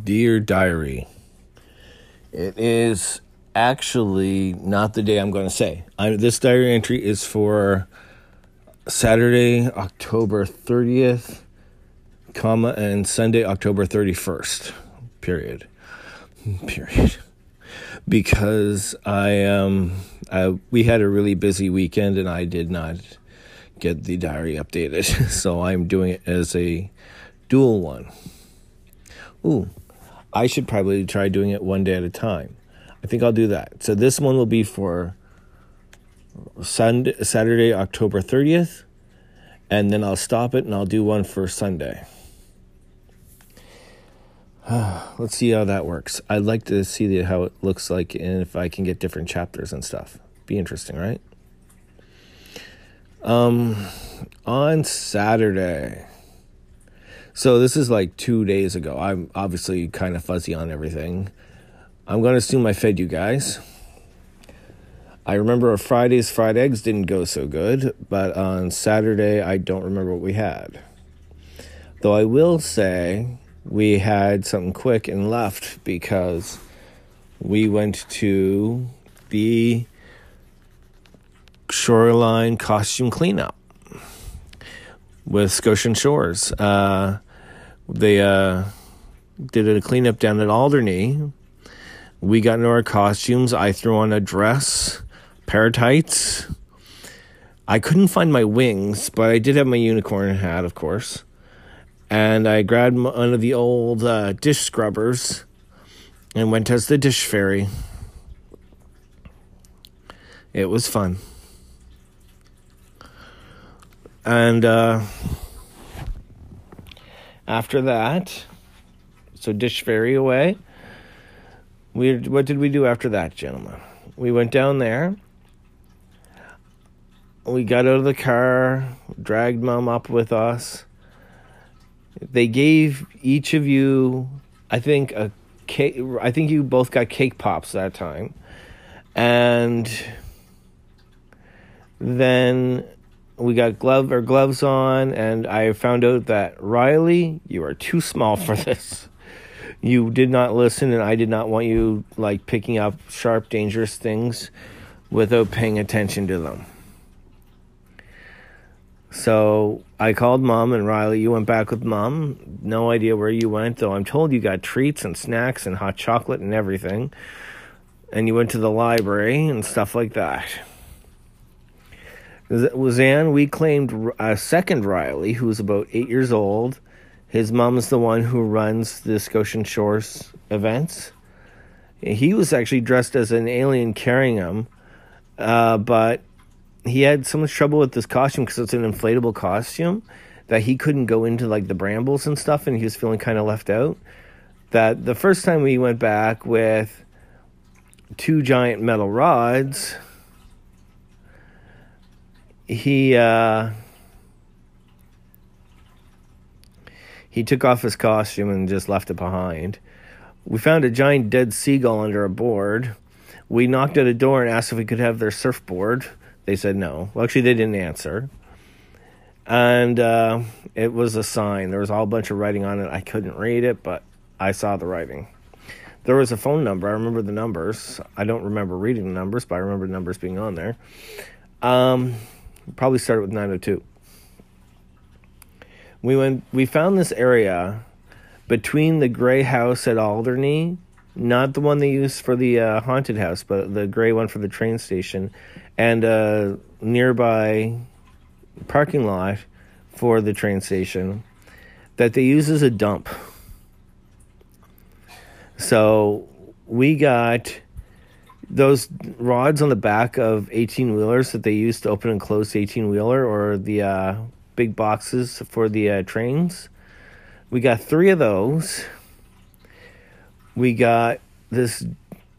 Dear Diary, it is actually not the day I'm going to say. I, this diary entry is for Saturday, October 30th, comma, and Sunday, October 31st. Period. Period. Because I um I, we had a really busy weekend and I did not get the diary updated, so I'm doing it as a dual one. Ooh, I should probably try doing it one day at a time. I think I'll do that. So this one will be for Sunday, Saturday, October 30th, and then I'll stop it and I'll do one for Sunday. Let's see how that works. I'd like to see the, how it looks like and if I can get different chapters and stuff. Be interesting, right? Um, on Saturday. So this is like two days ago. I'm obviously kind of fuzzy on everything. I'm going to assume I fed you guys. I remember Friday's fried eggs didn't go so good, but on Saturday I don't remember what we had. Though I will say we had something quick and left because we went to the shoreline costume cleanup with Scotian Shores. Uh, they uh, did a cleanup down at Alderney. We got into our costumes. I threw on a dress, pair of tights. I couldn't find my wings, but I did have my unicorn hat, of course. And I grabbed one of the old uh, dish scrubbers and went as the dish fairy. It was fun. And uh, after that, so Dish Fairy away. We what did we do after that, gentlemen? We went down there. We got out of the car, dragged mom up with us. They gave each of you, I think a cake. I think you both got cake pops that time, and then we got glove or gloves on, and I found out that Riley, you are too small for this. You did not listen, and I did not want you like picking up sharp, dangerous things without paying attention to them. So I called mom and Riley. You went back with mom. No idea where you went, though. I'm told you got treats and snacks and hot chocolate and everything. And you went to the library and stuff like that. Luzanne, we claimed a second Riley, who was about eight years old. His mom's the one who runs the Scotian Shores events. He was actually dressed as an alien carrying him, uh, but he had so much trouble with this costume because it's an inflatable costume that he couldn't go into like the brambles and stuff, and he was feeling kind of left out. That the first time we went back with two giant metal rods he uh, he took off his costume and just left it behind. We found a giant dead seagull under a board. We knocked at a door and asked if we could have their surfboard. They said no. Well, actually, they didn't answer. And uh, it was a sign. There was a bunch of writing on it. I couldn't read it, but I saw the writing. There was a phone number. I remember the numbers. I don't remember reading the numbers, but I remember the numbers being on there. Um, Probably started with 902. We went. We found this area between the gray house at Alderney, not the one they used for the uh, haunted house, but the gray one for the train station, and a nearby parking lot for the train station that they use as a dump. So we got those rods on the back of 18 wheelers that they use to open and close the 18 wheeler or the uh, big boxes for the uh, trains. We got three of those. We got this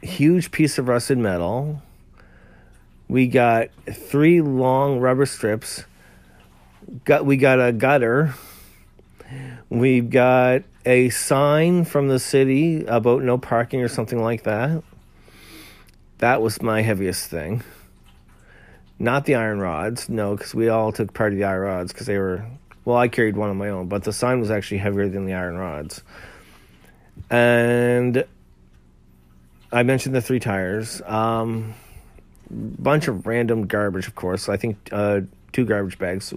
huge piece of rusted metal. We got three long rubber strips. Got we got a gutter. We've got a sign from the city about no parking or something like that. That was my heaviest thing. Not the iron rods, no, because we all took part of the iron rods because they were. Well, I carried one on my own, but the sign was actually heavier than the iron rods. And I mentioned the three tires. Um, bunch of random garbage, of course. I think uh, two garbage bags.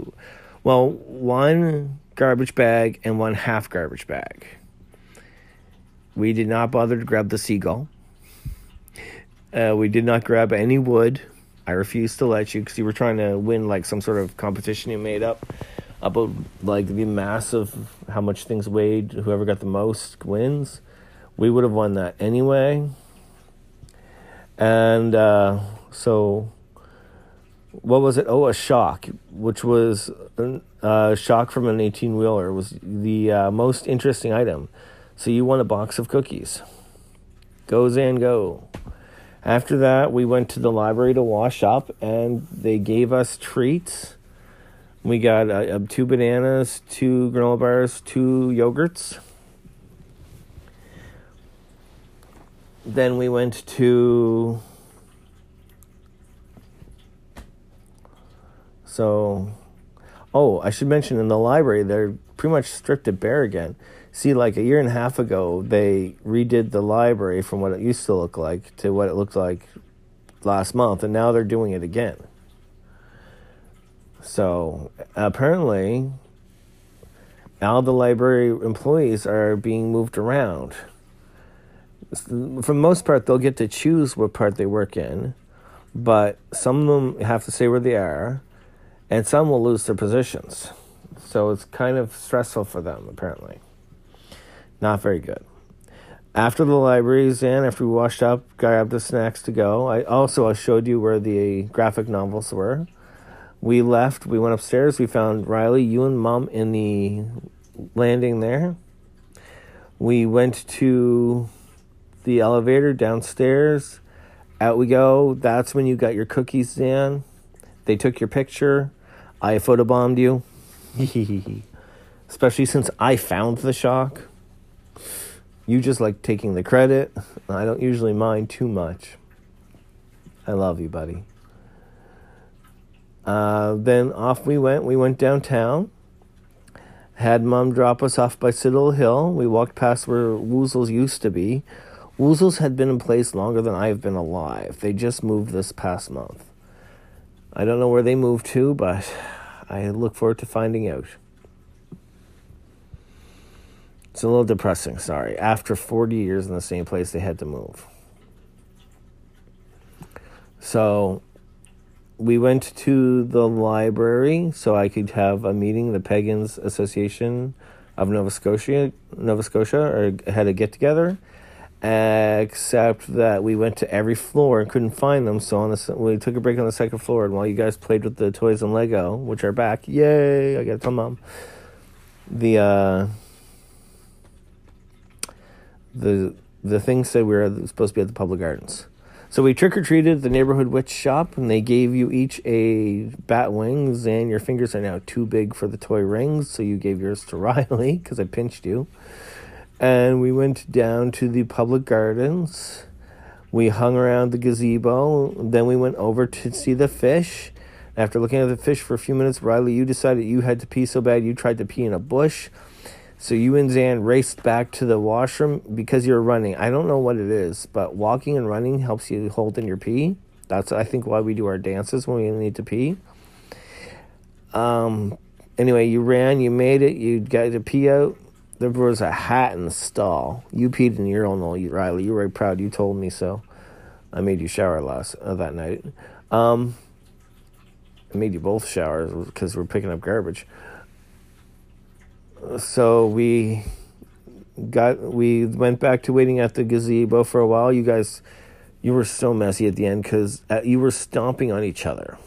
Well, one garbage bag and one half garbage bag. We did not bother to grab the seagull. Uh, we did not grab any wood. I refused to let you because you were trying to win like some sort of competition you made up about like the mass of how much things weighed. Whoever got the most wins. We would have won that anyway. And uh, so, what was it? Oh, a shock, which was a uh, shock from an 18 wheeler, was the uh, most interesting item. So, you won a box of cookies. Goes and go. After that, we went to the library to wash up, and they gave us treats. We got uh, two bananas, two granola bars, two yogurts. Then we went to. So, oh, I should mention in the library, they're pretty much stripped it bare again see like a year and a half ago they redid the library from what it used to look like to what it looked like last month and now they're doing it again. So apparently all the library employees are being moved around. For the most part they'll get to choose what part they work in but some of them have to stay where they are and some will lose their positions. So it's kind of stressful for them apparently not very good. After the library exam, after we washed up, grabbed the snacks to go. I also I showed you where the graphic novels were. We left. We went upstairs. We found Riley, you and Mom in the landing there. We went to the elevator downstairs. Out we go. That's when you got your cookies, Dan. They took your picture. I photobombed you. Especially since I found the shock. You just like taking the credit. I don't usually mind too much. I love you, buddy. Uh, then off we went. We went downtown. Had mom drop us off by Citadel Hill. We walked past where Woozles used to be. Woozles had been in place longer than I've been alive. They just moved this past month. I don't know where they moved to, but I look forward to finding out. It's a little depressing, sorry. After 40 years in the same place, they had to move. So we went to the library so I could have a meeting, the Pagans Association of Nova Scotia, Nova Scotia, or had a get together. Except that we went to every floor and couldn't find them. So on the we took a break on the second floor, and while you guys played with the toys and Lego, which are back, yay! I got to tell mom. The uh, the the thing said we were supposed to be at the public gardens. So we trick or treated the neighborhood witch shop, and they gave you each a bat wings, and your fingers are now too big for the toy rings, so you gave yours to Riley because I pinched you. And we went down to the public gardens. We hung around the gazebo. Then we went over to see the fish. After looking at the fish for a few minutes, Riley, you decided you had to pee so bad you tried to pee in a bush. So you and Zan raced back to the washroom because you're running. I don't know what it is, but walking and running helps you hold in your pee. That's I think why we do our dances when we need to pee. Um. Anyway, you ran, you made it, you got to pee out. There was a hat in the stall. You peed in your own little Riley. You were proud. You told me so. I made you shower last uh, that night. Um, I made you both showers because we're picking up garbage so we got we went back to waiting at the gazebo for a while. You guys, you were so messy at the end because uh, you were stomping on each other,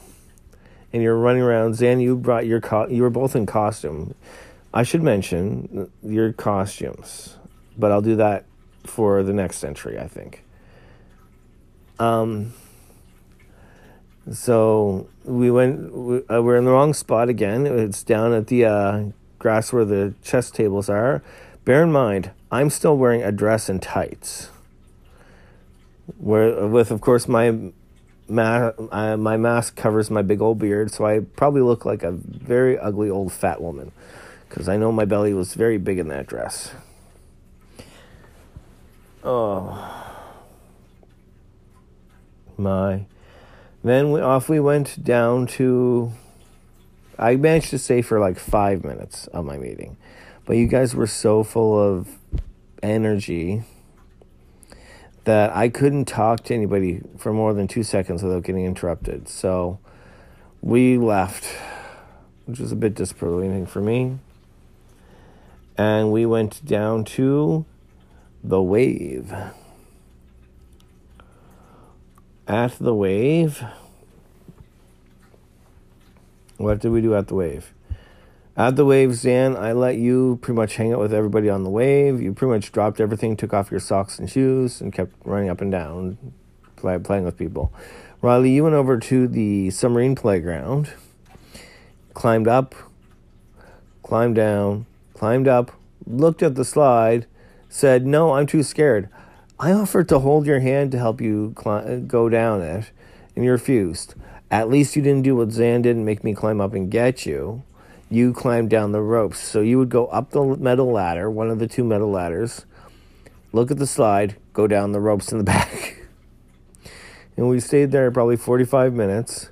and you're running around. Zan, you brought your co- you were both in costume. I should mention your costumes, but I'll do that for the next century, I think. Um. So we went. We, uh, we're in the wrong spot again. It's down at the uh, grass where the chess tables are. Bear in mind, I'm still wearing a dress and tights. Where, with of course my ma- my mask covers my big old beard, so I probably look like a very ugly old fat woman, because I know my belly was very big in that dress. Oh. My. Then we, off we went down to. I managed to stay for like five minutes of my meeting. But you guys were so full of energy that I couldn't talk to anybody for more than two seconds without getting interrupted. So we left, which was a bit disappointing for me. And we went down to the wave. At the wave, what did we do at the wave? At the wave, Zan, I let you pretty much hang out with everybody on the wave. You pretty much dropped everything, took off your socks and shoes, and kept running up and down, play, playing with people. Riley, you went over to the submarine playground, climbed up, climbed down, climbed up, looked at the slide, said, No, I'm too scared. I offered to hold your hand to help you climb, go down it, and you refused. At least you didn't do what Zan did and make me climb up and get you you climbed down the ropes. So you would go up the metal ladder, one of the two metal ladders, look at the slide, go down the ropes in the back. and we stayed there probably 45 minutes.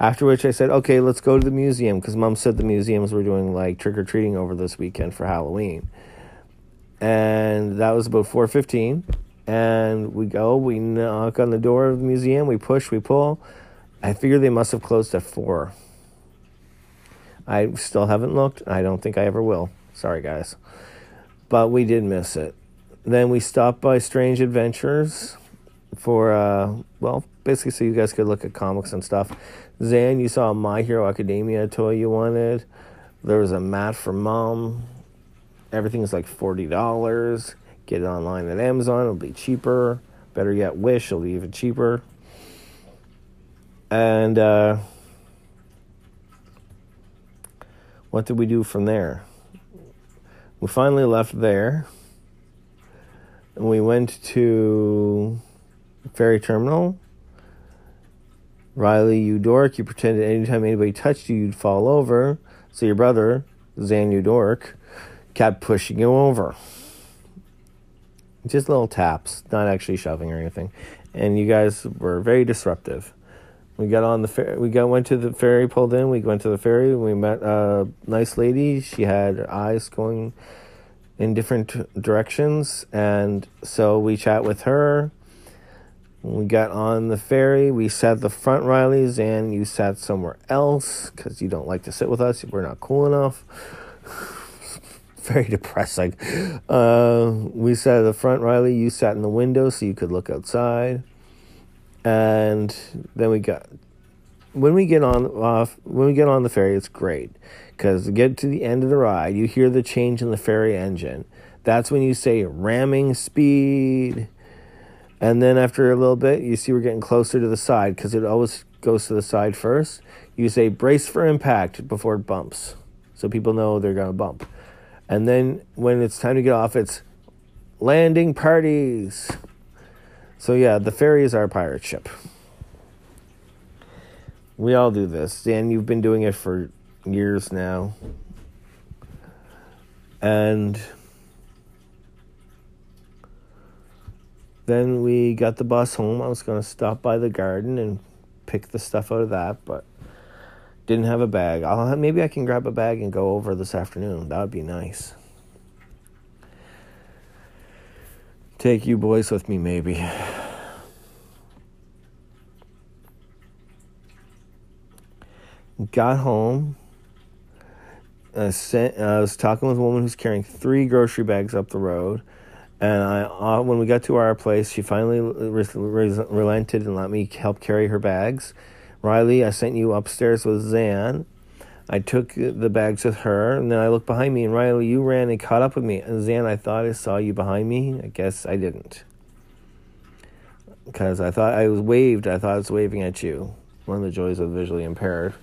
After which I said, okay, let's go to the museum because mom said the museums were doing like trick or treating over this weekend for Halloween. And that was about 4:15 and we go, we knock on the door of the museum, we push, we pull. I figure they must have closed at 4. I still haven't looked. I don't think I ever will. Sorry, guys. But we did miss it. Then we stopped by Strange Adventures for, uh, well, basically so you guys could look at comics and stuff. Zan, you saw My Hero Academia toy you wanted. There was a mat for mom. Everything is like $40. Get it online at Amazon, it'll be cheaper. Better yet, Wish, it'll be even cheaper. And, uh, what did we do from there? We finally left there. And we went to ferry terminal. Riley, you dork, you pretended anytime anybody touched you, you'd fall over. So your brother, Zan, you dork, kept pushing you over. Just little taps, not actually shoving or anything. And you guys were very disruptive. We got on the ferry. We got went to the ferry, pulled in. We went to the ferry. We met a nice lady. She had eyes going in different directions, and so we chat with her. we got on the ferry, we sat the front Rileys, and you sat somewhere else because you don't like to sit with us. We're not cool enough. Very depressing. Uh, we sat at the front, Riley. You sat in the window so you could look outside and then we got when we get on off when we get on the ferry it's great. Because get to the end of the ride you hear the change in the ferry engine. That's when you say ramming speed. And then after a little bit you see we're getting closer to the side because it always goes to the side first. You say brace for impact before it bumps. So people know they're going to bump. And then when it's time to get off it's landing parties so yeah, the ferry is our pirate ship. We all do this. Dan, you've been doing it for years now. And then we got the bus home. I was going to stop by the garden and pick the stuff out of that, but didn't have a bag. I'll have, maybe I can grab a bag and go over this afternoon. That would be nice. Take you boys with me, maybe. Got home. I, sent, I was talking with a woman who's carrying three grocery bags up the road. And I, uh, when we got to our place, she finally re- re- relented and let me help carry her bags. Riley, I sent you upstairs with Zan. I took the bags with her, and then I looked behind me, and Riley, you ran and caught up with me. And Zan, I thought I saw you behind me. I guess I didn't. Because I thought I was waved. I thought I was waving at you. One of the joys of visually impaired.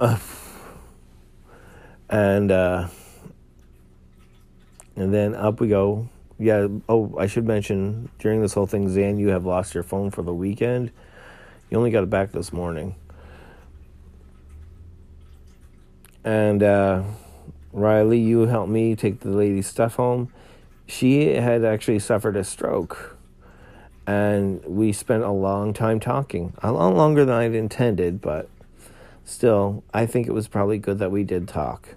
and uh, and then up we go. Yeah. Oh, I should mention during this whole thing, Zan, you have lost your phone for the weekend. You only got it back this morning. And uh, Riley, you helped me take the lady's stuff home. she had actually suffered a stroke. And we spent a long time talking, a lot longer than I'd intended, but still, I think it was probably good that we did talk.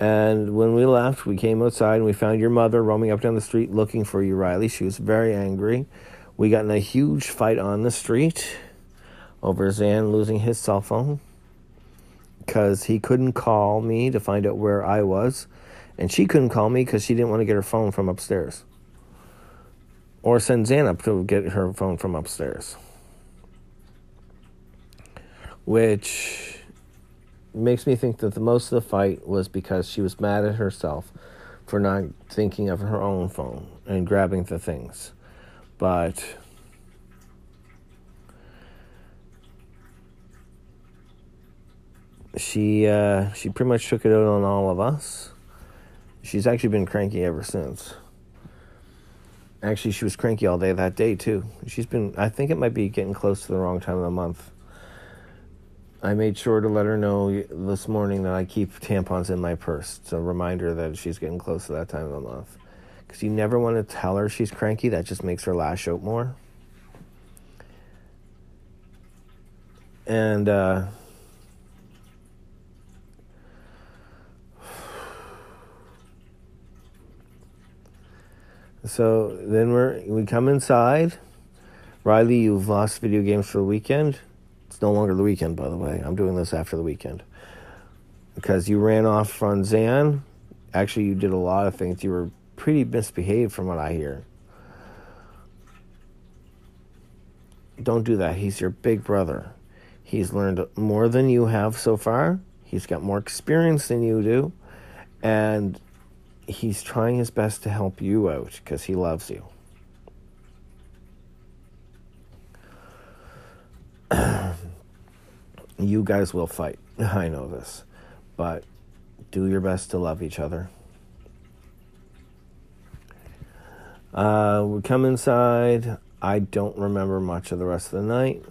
And when we left, we came outside and we found your mother roaming up down the street looking for you, Riley. She was very angry. We got in a huge fight on the street over Zan losing his cell phone because he couldn't call me to find out where I was, and she couldn't call me because she didn't want to get her phone from upstairs or send Zan up to get her phone from upstairs. Which makes me think that the most of the fight was because she was mad at herself for not thinking of her own phone and grabbing the things. But she uh, she pretty much took it out on all of us. She's actually been cranky ever since. Actually, she was cranky all day that day too. She's been. I think it might be getting close to the wrong time of the month. I made sure to let her know this morning that I keep tampons in my purse. It's a reminder that she's getting close to that time of the month. Because you never want to tell her she's cranky, that just makes her lash out more. And, uh, so then we're we come inside. Riley, you've lost video games for the weekend It's no longer the weekend, by the way. I'm doing this after the weekend. Because you ran off on Zan. Actually, you did a lot of things. You were pretty misbehaved from what I hear. Don't do that. He's your big brother. He's learned more than you have so far. He's got more experience than you do. And he's trying his best to help you out because he loves you. You guys will fight. I know this. But do your best to love each other. Uh, we come inside. I don't remember much of the rest of the night.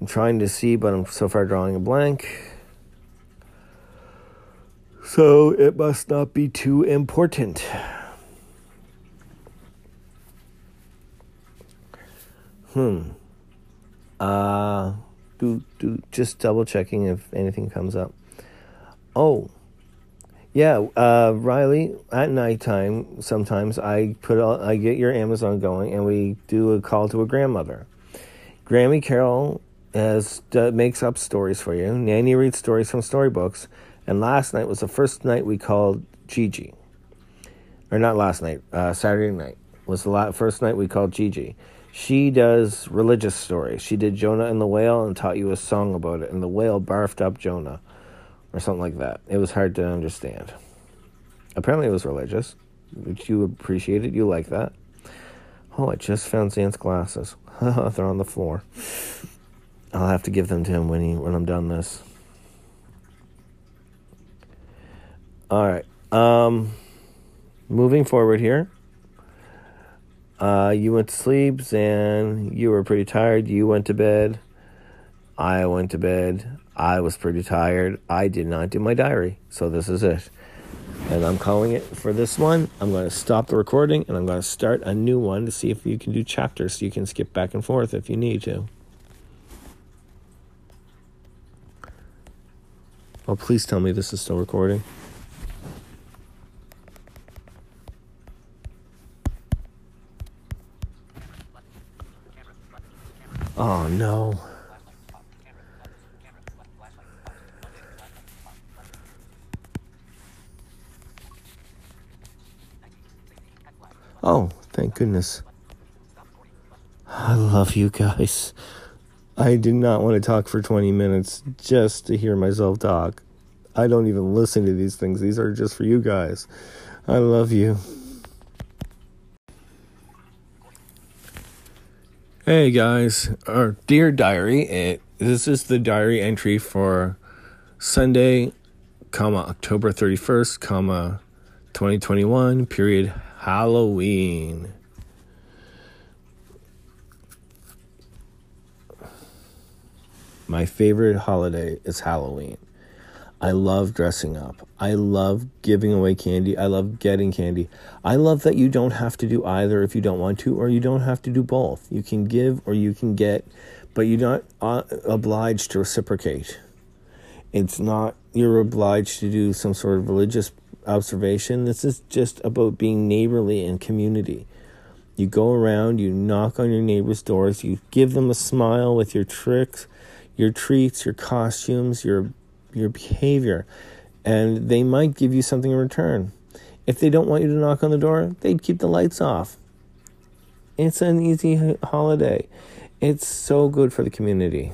I'm trying to see, but I'm so far drawing a blank. So it must not be too important. Hmm. Uh, do do just double checking if anything comes up. Oh, yeah, uh, Riley. At nighttime, sometimes I put all, I get your Amazon going, and we do a call to a grandmother. Grammy Carol has uh, makes up stories for you. Nanny reads stories from storybooks, and last night was the first night we called Gigi. Or not last night, uh, Saturday night was the first night we called Gigi. She does religious stories. She did Jonah and the whale and taught you a song about it, and the whale barfed up Jonah, or something like that. It was hard to understand. Apparently, it was religious, which you appreciate it. You like that. Oh, I just found Zan's glasses. They're on the floor. I'll have to give them to him when he when I'm done this. All right. Um, moving forward here. Uh, you went to sleep, and you were pretty tired. You went to bed. I went to bed. I was pretty tired. I did not do my diary. So this is it. And I'm calling it for this one. I'm going to stop the recording and I'm going to start a new one to see if you can do chapters so you can skip back and forth if you need to. Oh, please tell me this is still recording. Oh no. Oh, thank goodness. I love you guys. I did not want to talk for 20 minutes just to hear myself talk. I don't even listen to these things. These are just for you guys. I love you. Hey guys, our dear diary. It, this is the diary entry for Sunday, comma October thirty first, comma twenty twenty one. Period Halloween. My favorite holiday is Halloween. I love dressing up. I love giving away candy. I love getting candy. I love that you don't have to do either if you don't want to, or you don't have to do both. You can give or you can get, but you're not uh, obliged to reciprocate. It's not, you're obliged to do some sort of religious observation. This is just about being neighborly and community. You go around, you knock on your neighbors' doors, you give them a smile with your tricks, your treats, your costumes, your your behavior, and they might give you something in return. If they don't want you to knock on the door, they'd keep the lights off. It's an easy holiday. It's so good for the community.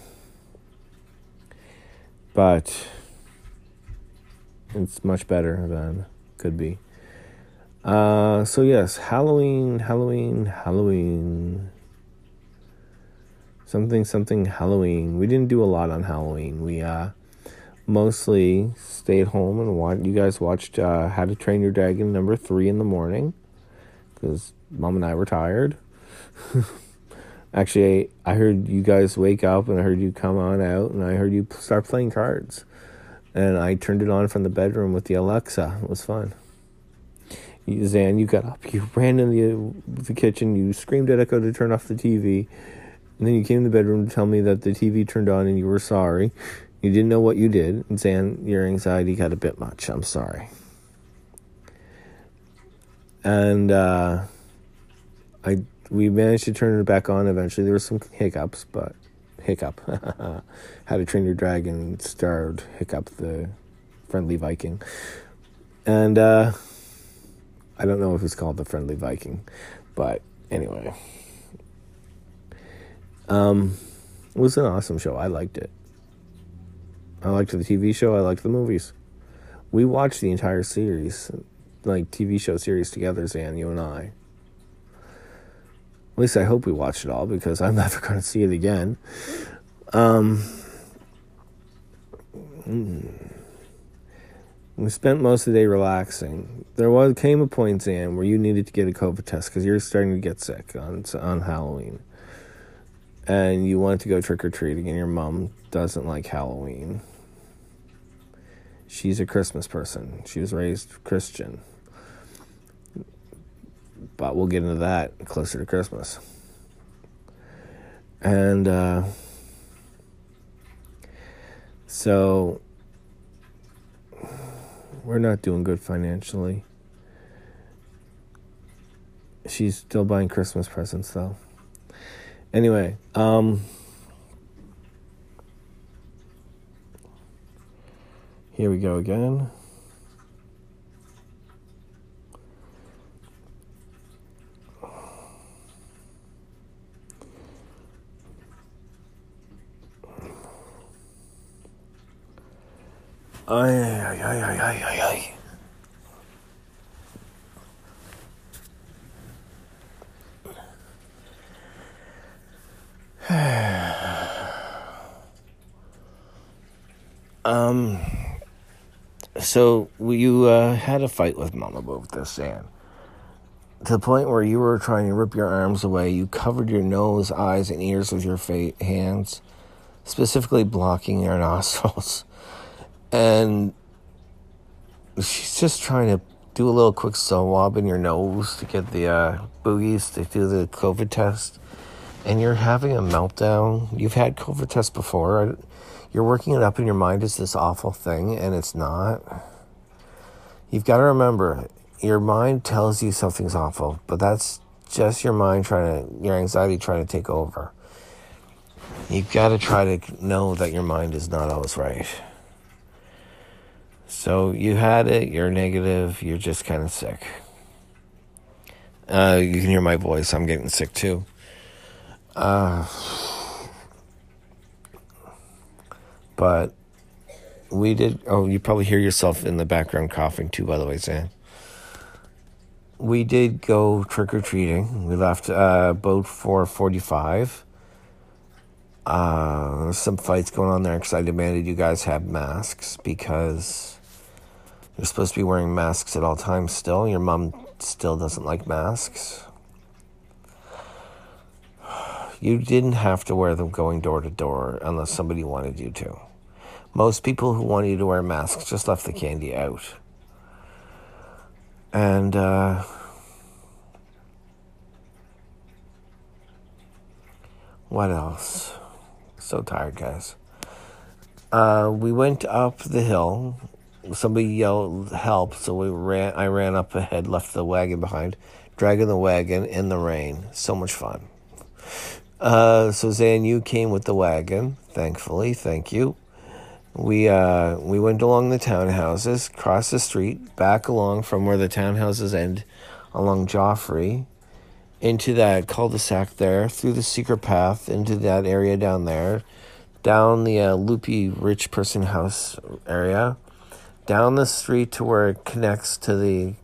But it's much better than could be. Uh, so yes, Halloween, Halloween, Halloween. Something, something Halloween. We didn't do a lot on Halloween. We uh, mostly stayed home and watched. You guys watched uh, How to Train Your Dragon number three in the morning because mom and I were tired. Actually, I heard you guys wake up and I heard you come on out and I heard you start playing cards. And I turned it on from the bedroom with the Alexa. It was fun. Zan, you got up, you ran in the, the kitchen, you screamed at Echo to turn off the TV, and then you came in the bedroom to tell me that the TV turned on and you were sorry. You didn't know what you did. And your anxiety got a bit much. I'm sorry. And uh, I we managed to turn it back on eventually. There were some hiccups, but hiccup. How to Train Your Dragon starred Hiccup, the friendly Viking. And uh, I don't know if it's called the friendly Viking, but anyway. Um, it was an awesome show. I liked it. I liked the TV show. I liked the movies. We watched the entire series, like TV show series together, Zan, you and I. At least I hope we watched it all because I'm never going to see it again. Um, we spent most of the day relaxing. There was came a point, Zan, where you needed to get a COVID test because you're starting to get sick on on Halloween, and you wanted to go trick or treating, and your mom doesn't like Halloween she's a Christmas person. She was raised Christian. But we'll get into that closer to Christmas. And uh, so we're not doing good financially. She's still buying Christmas presents though. Anyway, um, Here we go again. Um so you uh, had a fight with Mama about this, and to the point where you were trying to rip your arms away. You covered your nose, eyes, and ears with your fa- hands, specifically blocking your nostrils. And she's just trying to do a little quick swab in your nose to get the uh, boogies to do the COVID test. And you're having a meltdown. You've had COVID tests before you're working it up in your mind as this awful thing, and it's not. You've got to remember, your mind tells you something's awful, but that's just your mind trying to, your anxiety trying to take over. You've got to try to know that your mind is not always right. So you had it, you're negative, you're just kind of sick. Uh, you can hear my voice, I'm getting sick too. Uh, but we did. Oh, you probably hear yourself in the background coughing too. By the way, Sam. We did go trick or treating. We left uh, about four forty-five. Uh, some fights going on there because I demanded you guys have masks because you're supposed to be wearing masks at all times. Still, your mom still doesn't like masks. You didn't have to wear them going door to door unless somebody wanted you to. Most people who wanted you to wear masks just left the candy out. And, uh, what else? So tired, guys. Uh, we went up the hill. Somebody yelled help, so we ran. I ran up ahead, left the wagon behind, dragging the wagon in the rain. So much fun. Uh, you came with the wagon. Thankfully, thank you. We uh, we went along the townhouses, crossed the street, back along from where the townhouses end, along Joffrey, into that cul-de-sac there, through the secret path into that area down there, down the uh, loopy rich person house area, down the street to where it connects to the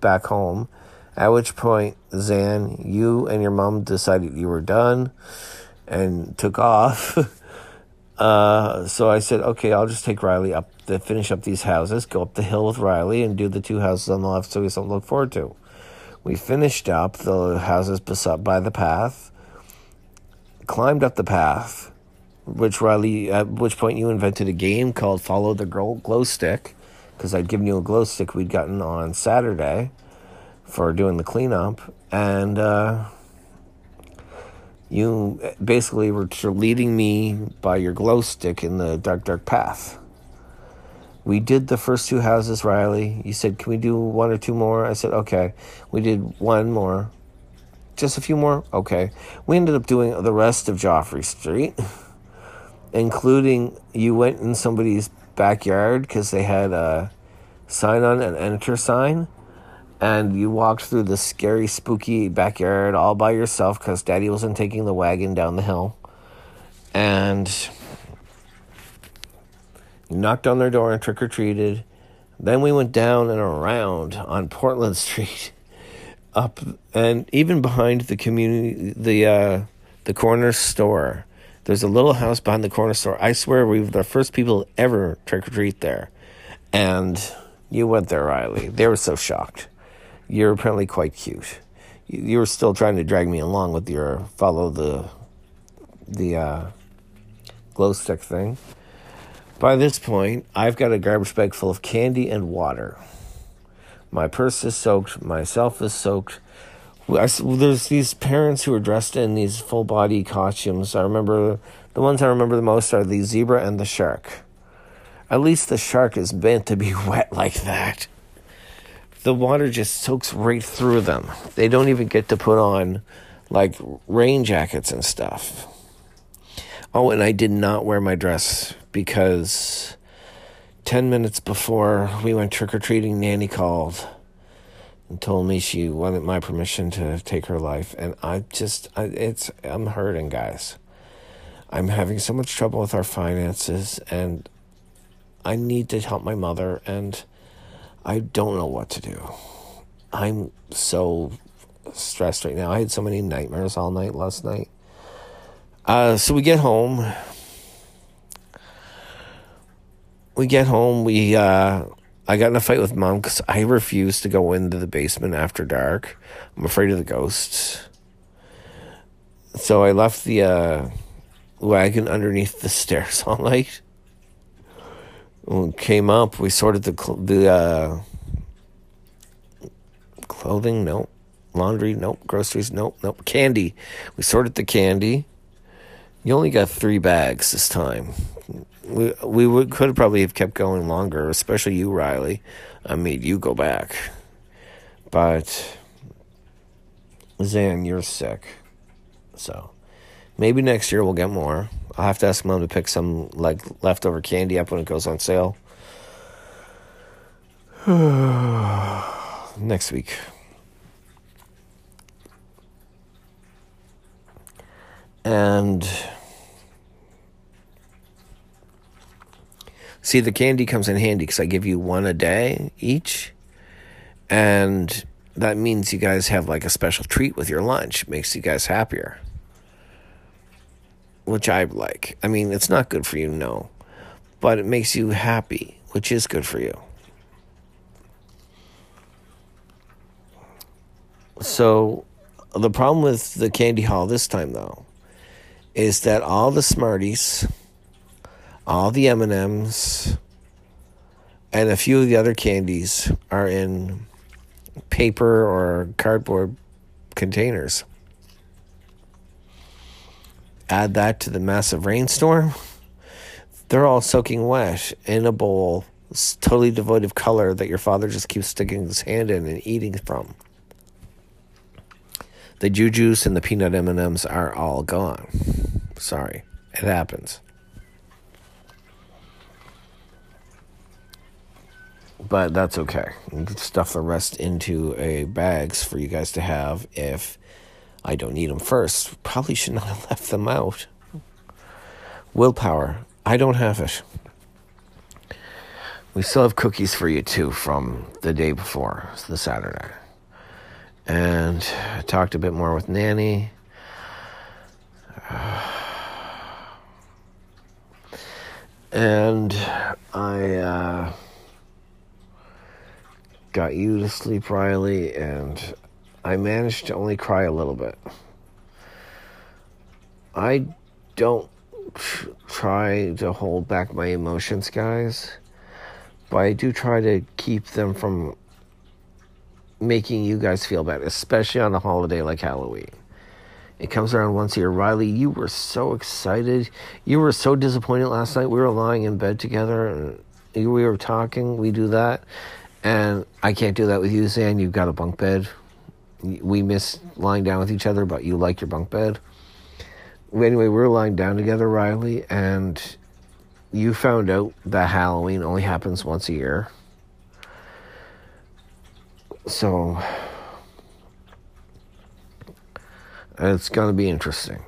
back home. At which point, Zan, you and your mom decided you were done and took off. uh, so I said, okay, I'll just take Riley up to finish up these houses, go up the hill with Riley, and do the two houses on the left so we have something to look forward to. We finished up the houses by the path, climbed up the path, which Riley, at which point you invented a game called Follow the Glow Stick, because I'd given you a glow stick we'd gotten on Saturday for doing the cleanup, and uh, you basically were leading me by your glow stick in the dark, dark path. We did the first two houses, Riley. You said, Can we do one or two more? I said, Okay. We did one more. Just a few more? Okay. We ended up doing the rest of Joffrey Street, including you went in somebody's backyard because they had a sign on an enter sign. And you walked through the scary, spooky backyard all by yourself because daddy wasn't taking the wagon down the hill. And knocked on their door and trick or treated. Then we went down and around on Portland Street, up and even behind the community, the uh, the corner store. There's a little house behind the corner store. I swear we were the first people ever trick or treat there, and you went there, Riley. They were so shocked. You're apparently quite cute. You were still trying to drag me along with your follow the the uh, glow stick thing. By this point, I've got a garbage bag full of candy and water. My purse is soaked, myself is soaked. There's these parents who are dressed in these full body costumes. I remember the ones I remember the most are the zebra and the shark. At least the shark is meant to be wet like that. The water just soaks right through them. They don't even get to put on like rain jackets and stuff. Oh, and I did not wear my dress because 10 minutes before we went trick or treating, Nanny called and told me she wanted my permission to take her life. And I just, I, it's, I'm hurting, guys. I'm having so much trouble with our finances, and I need to help my mother, and I don't know what to do. I'm so stressed right now. I had so many nightmares all night last night. Uh, so we get home we get home, we uh, I got in a fight with mom because I refuse to go into the basement after dark. I'm afraid of the ghosts. So I left the uh, wagon underneath the stairs all night. Came up, we sorted the cl- the uh, clothing. Nope. Laundry. Nope. Groceries. Nope. Nope. Candy. We sorted the candy. You only got three bags this time we we would, could probably have kept going longer, especially you, Riley. I made you go back, but Zan, you're sick, so maybe next year we'll get more. I'll have to ask mom to pick some like leftover candy up when it goes on sale. next week. And See, the candy comes in handy because I give you one a day each. And that means you guys have like a special treat with your lunch. It makes you guys happier. Which I like. I mean, it's not good for you, no. But it makes you happy, which is good for you. So, the problem with the candy haul this time, though, is that all the Smarties all the M&Ms and a few of the other candies are in paper or cardboard containers. Add that to the massive rainstorm. They're all soaking wet in a bowl, totally devoid of color that your father just keeps sticking his hand in and eating from. The jujus and the peanut M&Ms are all gone. Sorry, it happens. but that's okay. Stuff the rest into a bags for you guys to have if I don't need them first. Probably should not have left them out. Willpower. I don't have it. We still have cookies for you too from the day before, the Saturday. And I talked a bit more with Nanny. And I uh, got you to sleep, Riley, and I managed to only cry a little bit. I don't try to hold back my emotions, guys, but I do try to keep them from making you guys feel bad, especially on a holiday like Halloween. It comes around once a year. Riley, you were so excited. You were so disappointed last night. We were lying in bed together and we were talking. We do that. And I can't do that with you, Zan. You've got a bunk bed. We miss lying down with each other, but you like your bunk bed. Anyway, we were lying down together, Riley, and you found out that Halloween only happens once a year. So it's going to be interesting.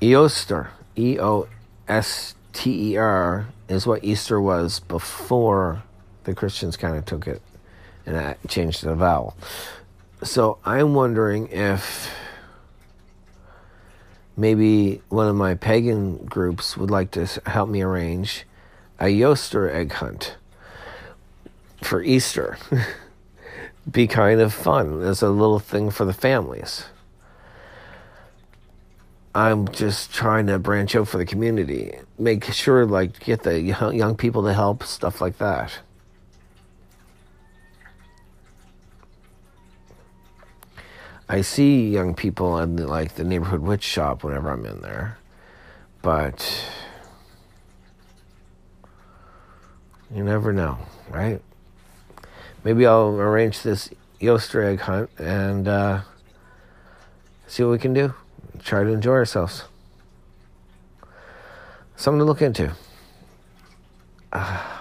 Eoster, E O S T E R, is what Easter was before the Christians kind of took it and I changed the vowel. So I'm wondering if maybe one of my pagan groups would like to help me arrange a Yoster egg hunt for Easter. Be kind of fun as a little thing for the families. I'm just trying to branch out for the community, make sure like get the young people to help, stuff like that. I see young people in the, like the neighborhood witch shop whenever I'm in there, but you never know, right? Maybe I'll arrange this Easter egg hunt and uh, see what we can do. Try to enjoy ourselves. Something to look into. Uh,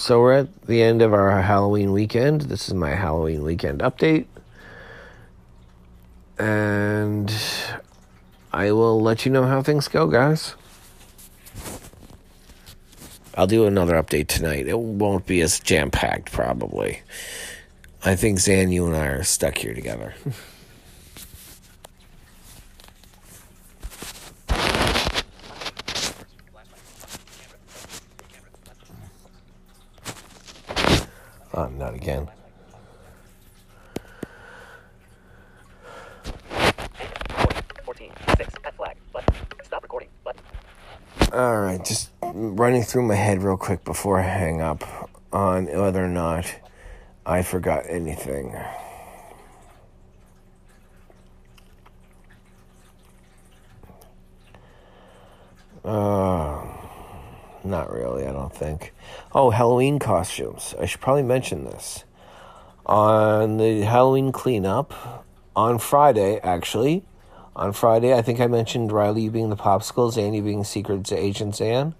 So we're at the end of our Halloween weekend. This is my Halloween weekend update. And I will let you know how things go, guys. I'll do another update tonight. It won't be as jam packed, probably. I think Zan, you and I are stuck here together. Uh, not again. All right, just running through my head real quick before I hang up on whether or not I forgot anything. Uh, not really, I don't think. Oh, Halloween costumes. I should probably mention this. On the Halloween cleanup, on Friday, actually, on Friday, I think I mentioned Riley being the popsicle, Zanny being Secret Agent Zan.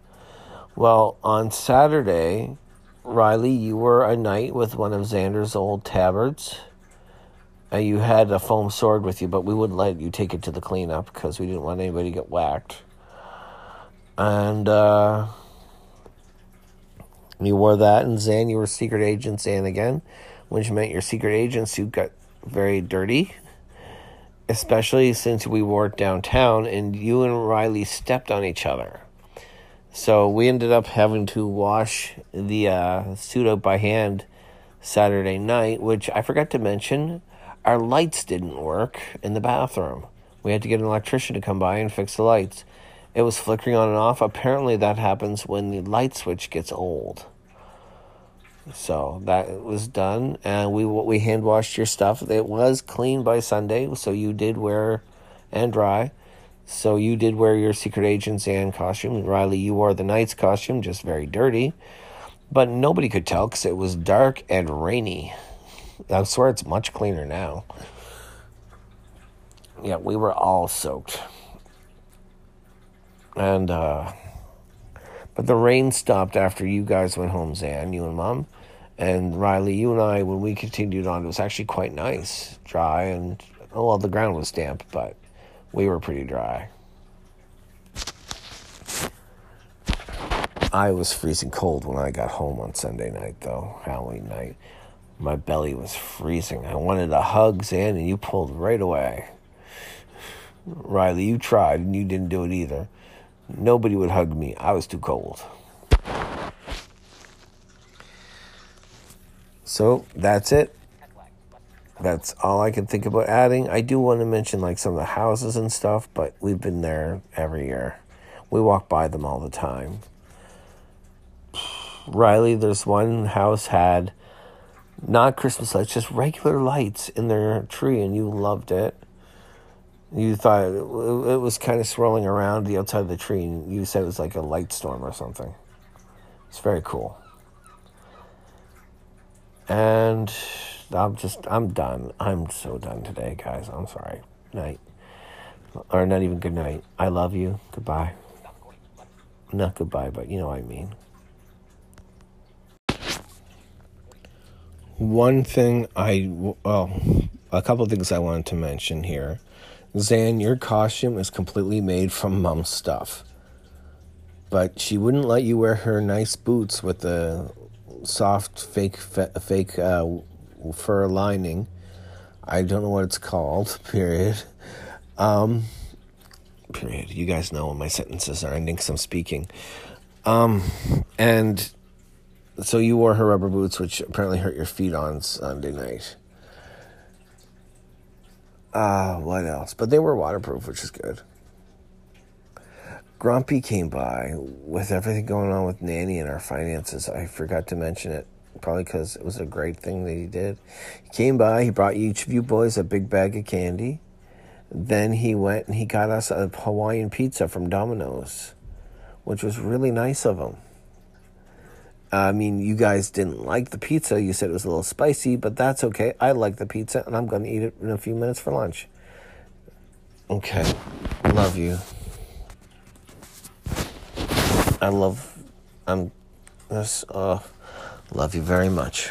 Well, on Saturday, Riley, you were a knight with one of Xander's old tabards. Uh, you had a foam sword with you, but we wouldn't let you take it to the cleanup because we didn't want anybody to get whacked. And uh, you wore that, and Zan, you were secret agent Zan again, which meant your secret agent suit got very dirty, especially since we wore it downtown and you and Riley stepped on each other. So we ended up having to wash the uh, suit out by hand Saturday night, which I forgot to mention. Our lights didn't work in the bathroom. We had to get an electrician to come by and fix the lights. It was flickering on and off. Apparently, that happens when the light switch gets old. So that was done, and we we hand washed your stuff. It was clean by Sunday, so you did wear and dry. So you did wear your secret agent and costume. Riley, you wore the knight's costume, just very dirty, but nobody could tell because it was dark and rainy. I swear it's much cleaner now. Yeah, we were all soaked, and uh, but the rain stopped after you guys went home, Zan, you and Mom. And Riley, you and I, when we continued on, it was actually quite nice, dry, and well, the ground was damp, but we were pretty dry. I was freezing cold when I got home on Sunday night, though, Halloween night. My belly was freezing. I wanted a hug, Zan, and you pulled right away. Riley, you tried, and you didn't do it either. Nobody would hug me. I was too cold. So that's it. That's all I can think about adding. I do want to mention like some of the houses and stuff, but we've been there every year. We walk by them all the time. Riley, there's one house had not Christmas lights, just regular lights in their tree, and you loved it. You thought it, it was kind of swirling around the outside of the tree, and you said it was like a light storm or something. It's very cool. And I'm just, I'm done. I'm so done today, guys. I'm sorry. Night. Or not even good night. I love you. Goodbye. Not goodbye, but you know what I mean. One thing I, well, a couple things I wanted to mention here. Zan, your costume is completely made from mom's stuff. But she wouldn't let you wear her nice boots with the soft fake fake uh, fur lining. I don't know what it's called. Period. Um, period. You guys know when my sentences are ending because I'm speaking. Um, and so you wore her rubber boots, which apparently hurt your feet on Sunday night. Uh, what else? But they were waterproof, which is good. Grumpy came by with everything going on with Nanny and our finances. I forgot to mention it, probably because it was a great thing that he did. He came by, he brought each of you boys a big bag of candy. Then he went and he got us a Hawaiian pizza from Domino's, which was really nice of him. I mean, you guys didn't like the pizza. You said it was a little spicy, but that's okay. I like the pizza, and I'm going to eat it in a few minutes for lunch. Okay. Love you. I love, I'm, this, uh, love you very much.